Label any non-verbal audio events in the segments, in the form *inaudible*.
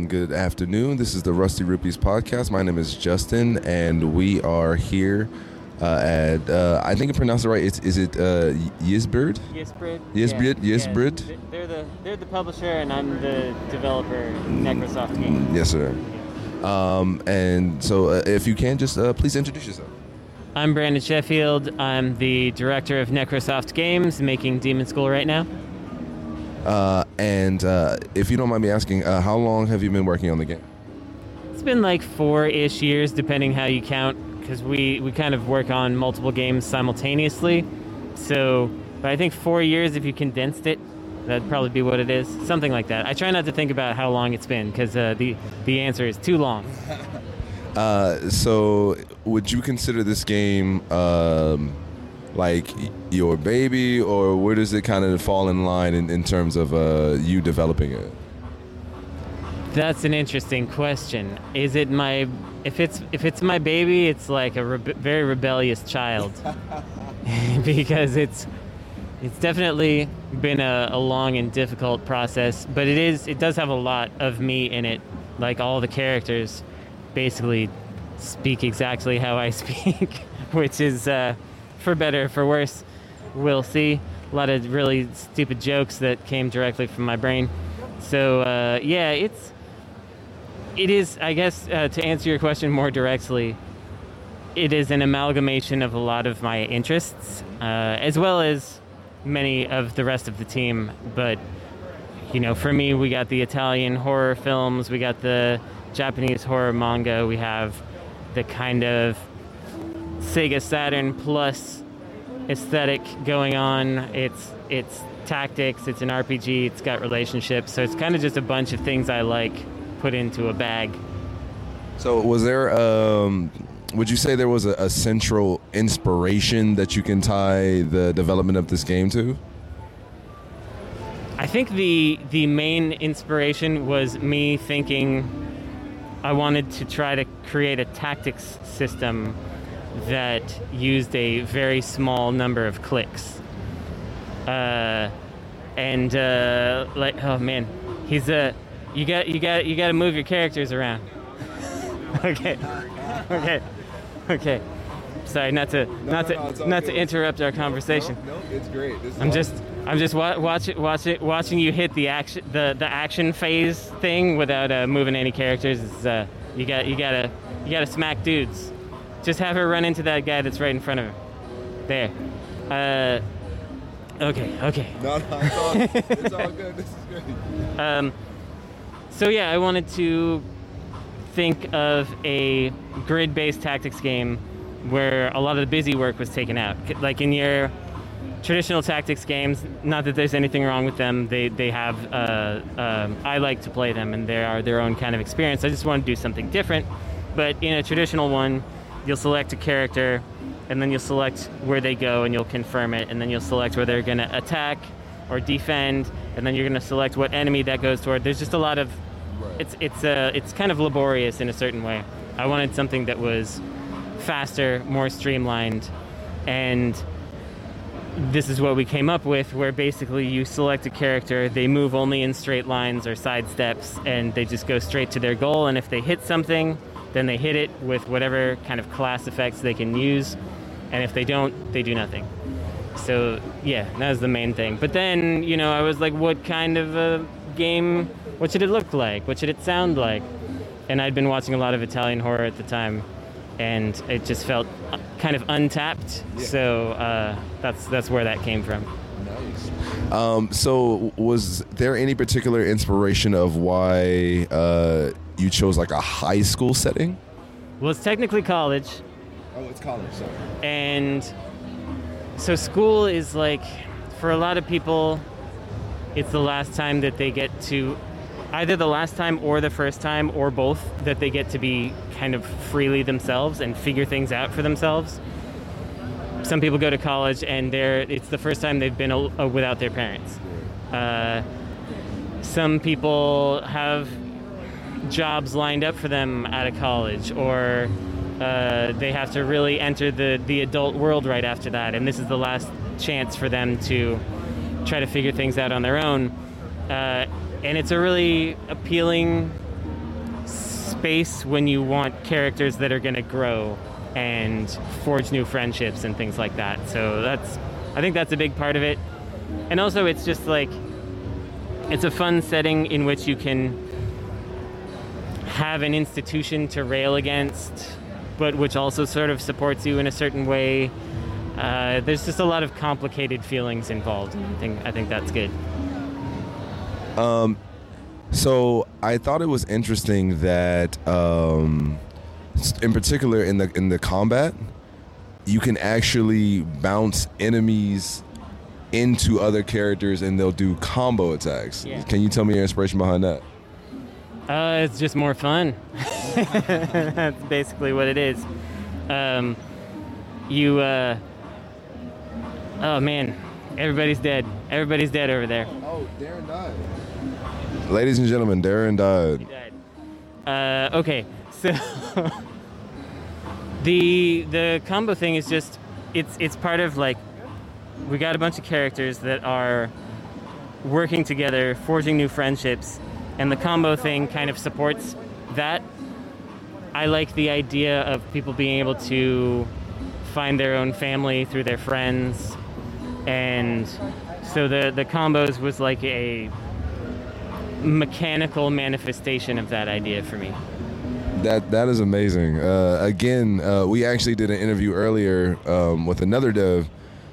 and good afternoon. This is the Rusty Rupees podcast. My name is Justin, and we are here uh, at uh, I think I pronounced it right. It's, is it uh, Yisbird? Yisbrid. Yisbrid, Yeah, Yisbrid. yeah. They're the they're the publisher, and I'm the developer. Necrosoft Games. Yes, sir. Um, and so, uh, if you can, just uh, please introduce yourself. I'm Brandon Sheffield. I'm the director of Necrosoft Games, making Demon School right now. Uh, and uh, if you don't mind me asking, uh, how long have you been working on the game? It's been like four-ish years, depending how you count, because we we kind of work on multiple games simultaneously. So, but I think four years if you condensed it. That'd probably be what it is, something like that. I try not to think about how long it's been because uh, the the answer is too long. *laughs* Uh, so, would you consider this game um, like your baby, or where does it kind of fall in line in, in terms of uh, you developing it? That's an interesting question. Is it my if it's if it's my baby, it's like a rebe- very rebellious child *laughs* because it's it's definitely been a, a long and difficult process, but it is it does have a lot of me in it. Like all the characters basically speak exactly how I *laughs* speak, which is uh, for better or for worse. We'll see. A lot of really stupid jokes that came directly from my brain. So uh, yeah, it's it is. I guess uh, to answer your question more directly, it is an amalgamation of a lot of my interests, uh, as well as many of the rest of the team. But you know, for me, we got the Italian horror films, we got the Japanese horror manga, we have the kind of Sega Saturn plus aesthetic going on. It's it's tactics, it's an RPG, it's got relationships, so it's kind of just a bunch of things I like put into a bag. So, was there? Um, would you say there was a, a central inspiration that you can tie the development of this game to? I think the the main inspiration was me thinking I wanted to try to create a tactics system that used a very small number of clicks. Uh, and uh, like, oh man, he's a you got you got you got to move your characters around. *laughs* okay, okay, okay. Sorry, not to not no, to all not to interrupt our conversation. No, it's great. This is I'm just I'm just wa- watching watching watching you hit the action the, the action phase thing without uh, moving any characters. Is, uh, you got you gotta you gotta smack dudes. Just have her run into that guy that's right in front of her. There. Uh, okay. Okay. *laughs* No, no, it's all, it's all good. This is great. Um, so yeah, I wanted to think of a grid-based tactics game where a lot of the busy work was taken out. Like in your traditional tactics games, not that there's anything wrong with them. They they have. Uh, um I like to play them, and they are their own kind of experience. I just want to do something different. But in a traditional one, you'll select a character, and then you'll select where they go, and you'll confirm it, and then you'll select where they're going to attack or defend, and then you're going to select what enemy that goes toward. There's just a lot of it's it's uh, it's kind of laborious in a certain way. I wanted something that was faster, more streamlined, and this is what we came up with where basically you select a character, they move only in straight lines or side steps, and they just go straight to their goal. And if they hit something, then they hit it with whatever kind of class effects they can use. And if they don't, they do nothing. So, yeah, that was the main thing. But then, you know, I was like, what kind of a game, what should it look like? What should it sound like? And I'd been watching a lot of Italian horror at the time, and it just felt kind of untapped. So uh, that's that's where that came from. Nice. Um, so, was there any particular inspiration of why uh, you chose like a high school setting? Well, it's technically college, Oh, it's college. Sorry. and so school is like, for a lot of people, it's the last time that they get to, either the last time or the first time or both, that they get to be kind of freely themselves and figure things out for themselves. Some people go to college and they're it's the first time they've been a, without their parents. Uh, some people have jobs lined up for them out of college or uh, they have to really enter the, the adult world right after that and this is the last chance for them to try to figure things out on their own uh, and it's a really appealing space when you want characters that are going to grow and forge new friendships and things like that. So that's I think that's a big part of it. And also it's just like it's a fun setting in which you can have an institution to rail against, but which also sort of supports you in a certain way. Uh, there's just a lot of complicated feelings involved. And I think I think that's good. Um, So I thought it was interesting that, um, in particular in the in the combat, you can actually bounce enemies into other characters and they'll do combo attacks. Yeah. Can you tell me your inspiration behind that? Uh, it's just more fun. *laughs* That's basically what it is. Um, you, uh, oh man, everybody's dead. Everybody's dead over there. Oh, Darren died. Ladies and gentlemen, Darren died. He died. Uh, okay, so *laughs* the the combo thing is just it's it's part of like we got a bunch of characters that are working together, forging new friendships, and the combo thing kind of supports that. I like the idea of people being able to find their own family through their friends, and so the the combos was like a mechanical manifestation of that idea for me. That that is amazing. Uh, again, uh, we actually did an interview earlier um, with another dev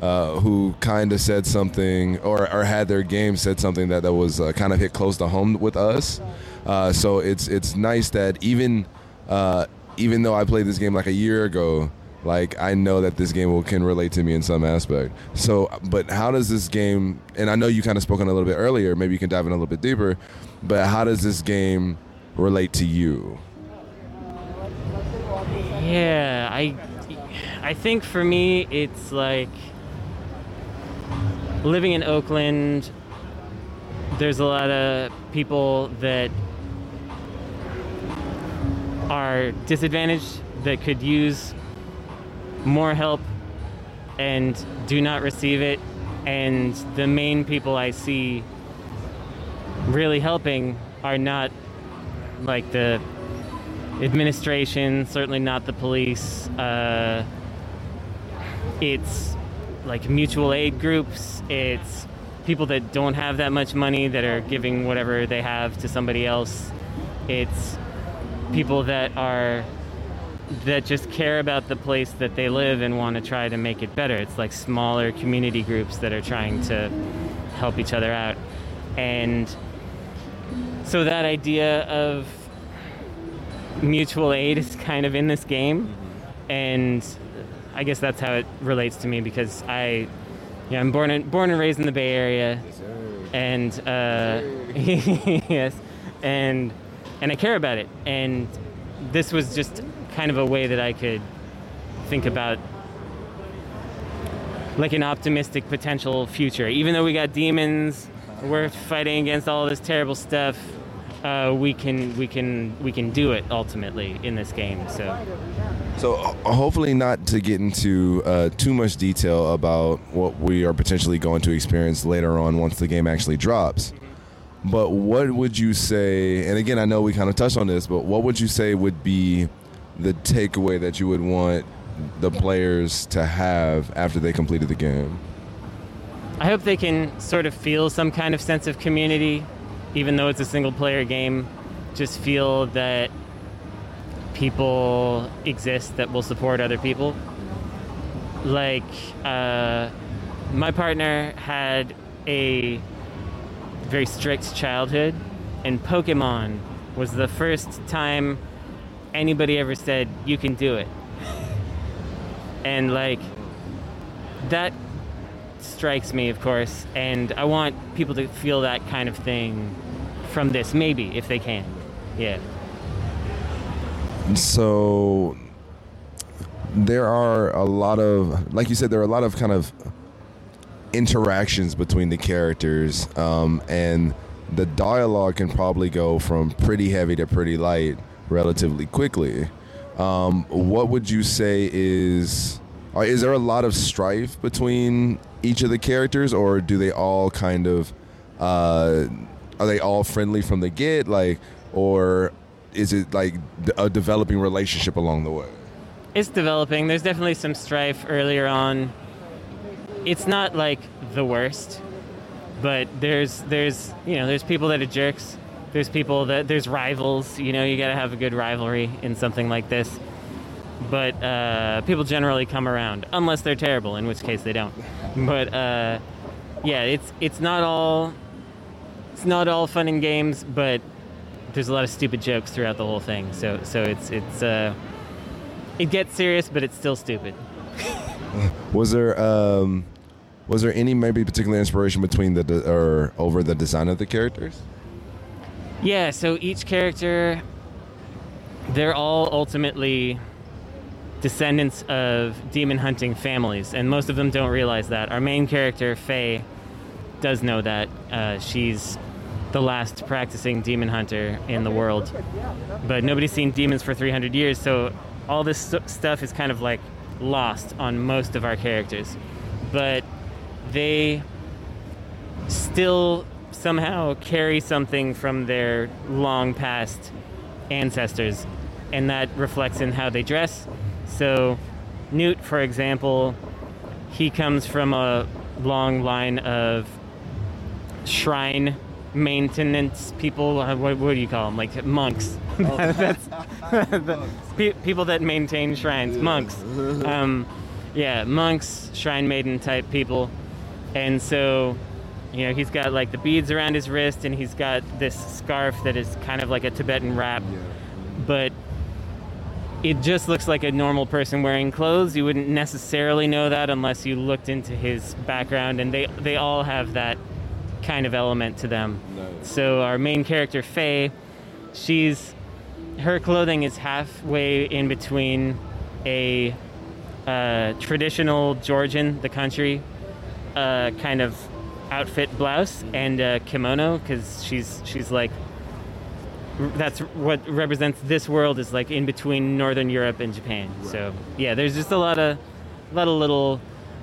uh, who kind of said something, or, or had their game said something that that was uh, kind of hit close to home with us. Uh, so it's it's nice that even uh, even though I played this game like a year ago, like I know that this game will can relate to me in some aspect. So, but how does this game? And I know you kind of spoke on a little bit earlier. Maybe you can dive in a little bit deeper. But how does this game relate to you? Yeah, I I think for me it's like living in Oakland there's a lot of people that are disadvantaged that could use more help and do not receive it and the main people I see really helping are not like the administration, certainly not the police. Uh, it's like mutual aid groups. It's people that don't have that much money that are giving whatever they have to somebody else. It's people that are that just care about the place that they live and want to try to make it better. It's like smaller community groups that are trying to help each other out. And so that idea of mutual aid is kind of in this game, mm-hmm. and I guess that's how it relates to me because I, yeah, I'm born and born and raised in the Bay Area, and uh, *laughs* yes, and and I care about it, and this was just kind of a way that I could think about like an optimistic potential future. Even though we got demons, we're fighting against all this terrible stuff. Uh, we can we can we can do it ultimately in this game. So So hopefully not to get into uh, too much detail about what we are potentially going to experience later on once the game actually drops. But what would you say? And again, I know we kind of touched on this, but what would you say would be the takeaway that you would want the players to have after they completed the game? I hope they can sort of feel some kind of sense of community, even though it's a single player game. Just feel that people exist that will support other people. Like, uh, my partner had a very strict childhood, and Pokemon was the first time anybody ever said, You can do it. *laughs* and, like, that strikes me, of course, and I want people to feel that kind of thing from this, maybe, if they can. Yeah. So there are a lot of, like you said, there are a lot of kind of interactions between the characters, um, and the dialogue can probably go from pretty heavy to pretty light relatively quickly. Um, what would you say is, is there a lot of strife between each of the characters, or do they all kind of, uh, are they all friendly from the get, like, or is it like a developing relationship along the way? It's developing. There's definitely some strife earlier on. It's not like the worst, but there's there's you know there's people that are jerks. There's people that there's rivals. You know you got to have a good rivalry in something like this. But uh, people generally come around unless they're terrible, in which case they don't. But uh, yeah, it's it's not all it's not all fun and games, but there's a lot of stupid jokes throughout the whole thing. So so it's it's uh, it gets serious, but it's still stupid. *laughs* Was there um, was there any maybe particular inspiration between the de- or over the design of the characters? Yeah, so each character, they're all ultimately descendants of demon hunting families, and most of them don't realize that. Our main character, Faye, does know that. Uh, she's the last practicing demon hunter in the world, but nobody's seen demons for 300 years, so all this st- stuff is kind of like lost on most of our characters. But they still somehow carry something from their long past ancestors, and that reflects in how they dress. So, Newt, for example, he comes from a long line of shrine maintenance people. uh, What, what do you call them? Like monks. *laughs* That's the, pe- people that maintain shrines. Monks. Um, yeah, monks, shrine maiden type people. And so, you know, he's got like the beads around his wrist, and he's got this scarf that is kind of like a Tibetan wrap. But it just looks like a normal person wearing clothes. You wouldn't necessarily know that unless you looked into his background, and they they all have that kind of element to them. So our main character Faye, she's her clothing is halfway in between a uh, traditional Georgian, the country, uh, kind of outfit blouse and a kimono because she's she's like that's what represents this world is like in between northern Europe and Japan. So yeah, there's just a lot of a lot of little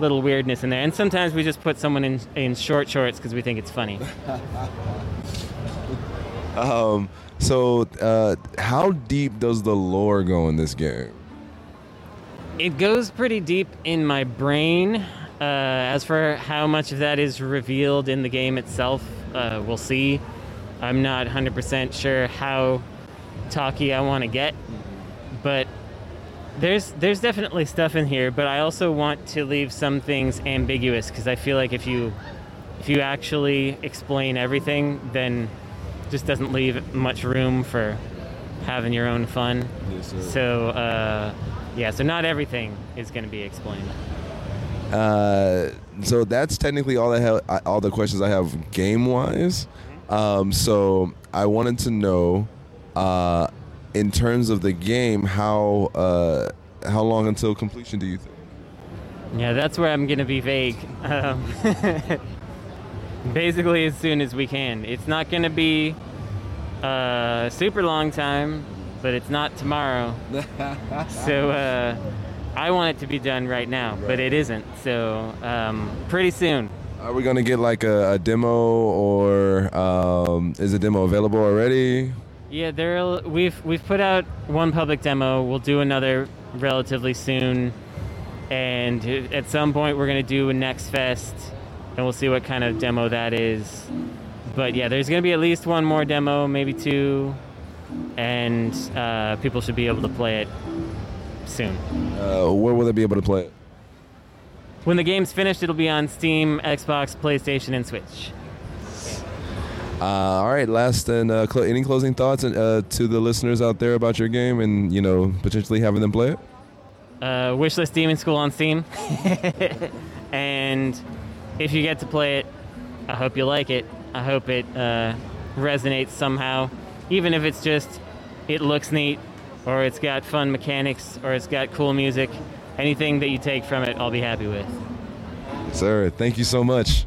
little weirdness in there, and sometimes we just put someone in in short shorts because we think it's funny. *laughs* Um, so uh, how deep does the lore go in this game? It goes pretty deep in my brain. Uh, as for how much of that is revealed in the game itself, uh, we'll see. I'm not 100% sure how talky I want to get, but there's there's definitely stuff in here. But I also want to leave some things ambiguous because I feel like if you if you actually explain everything, then it just doesn't leave much room for having your own fun. So uh, yeah, so not everything is going to be explained. Uh, so that's technically all I have. All the questions I have game wise. Um, so I wanted to know, uh, in terms of the game, how uh, how long until completion do you think? Yeah, that's where I'm going to be vague. Um, *laughs* basically, as soon as we can. It's not going to be a super long time, but it's not tomorrow. *laughs* so uh, I want it to be done right now, but it isn't. So um, pretty soon. Are we gonna get like a, a demo, or um, is the demo available already? Yeah, there. We've we've put out one public demo. We'll do another relatively soon, and at some point we're gonna do a next fest, and we'll see what kind of demo that is. But yeah, there's gonna be at least one more demo, maybe two, and uh, people should be able to play it soon. Uh, where will they be able to play it? When the game's finished, it'll be on Steam, Xbox, PlayStation, and Switch. Uh, all right, last and uh, clo- any closing thoughts uh, to the listeners out there about your game, and you know potentially having them play it. uh, Wishlist Demon School on Steam. *laughs* and if you get to play it, I hope you like it. I hope it uh, resonates somehow, even if it's just it looks neat, or it's got fun mechanics, or it's got cool music. Anything that you take from it, I'll be happy with. Sir, thank you so much.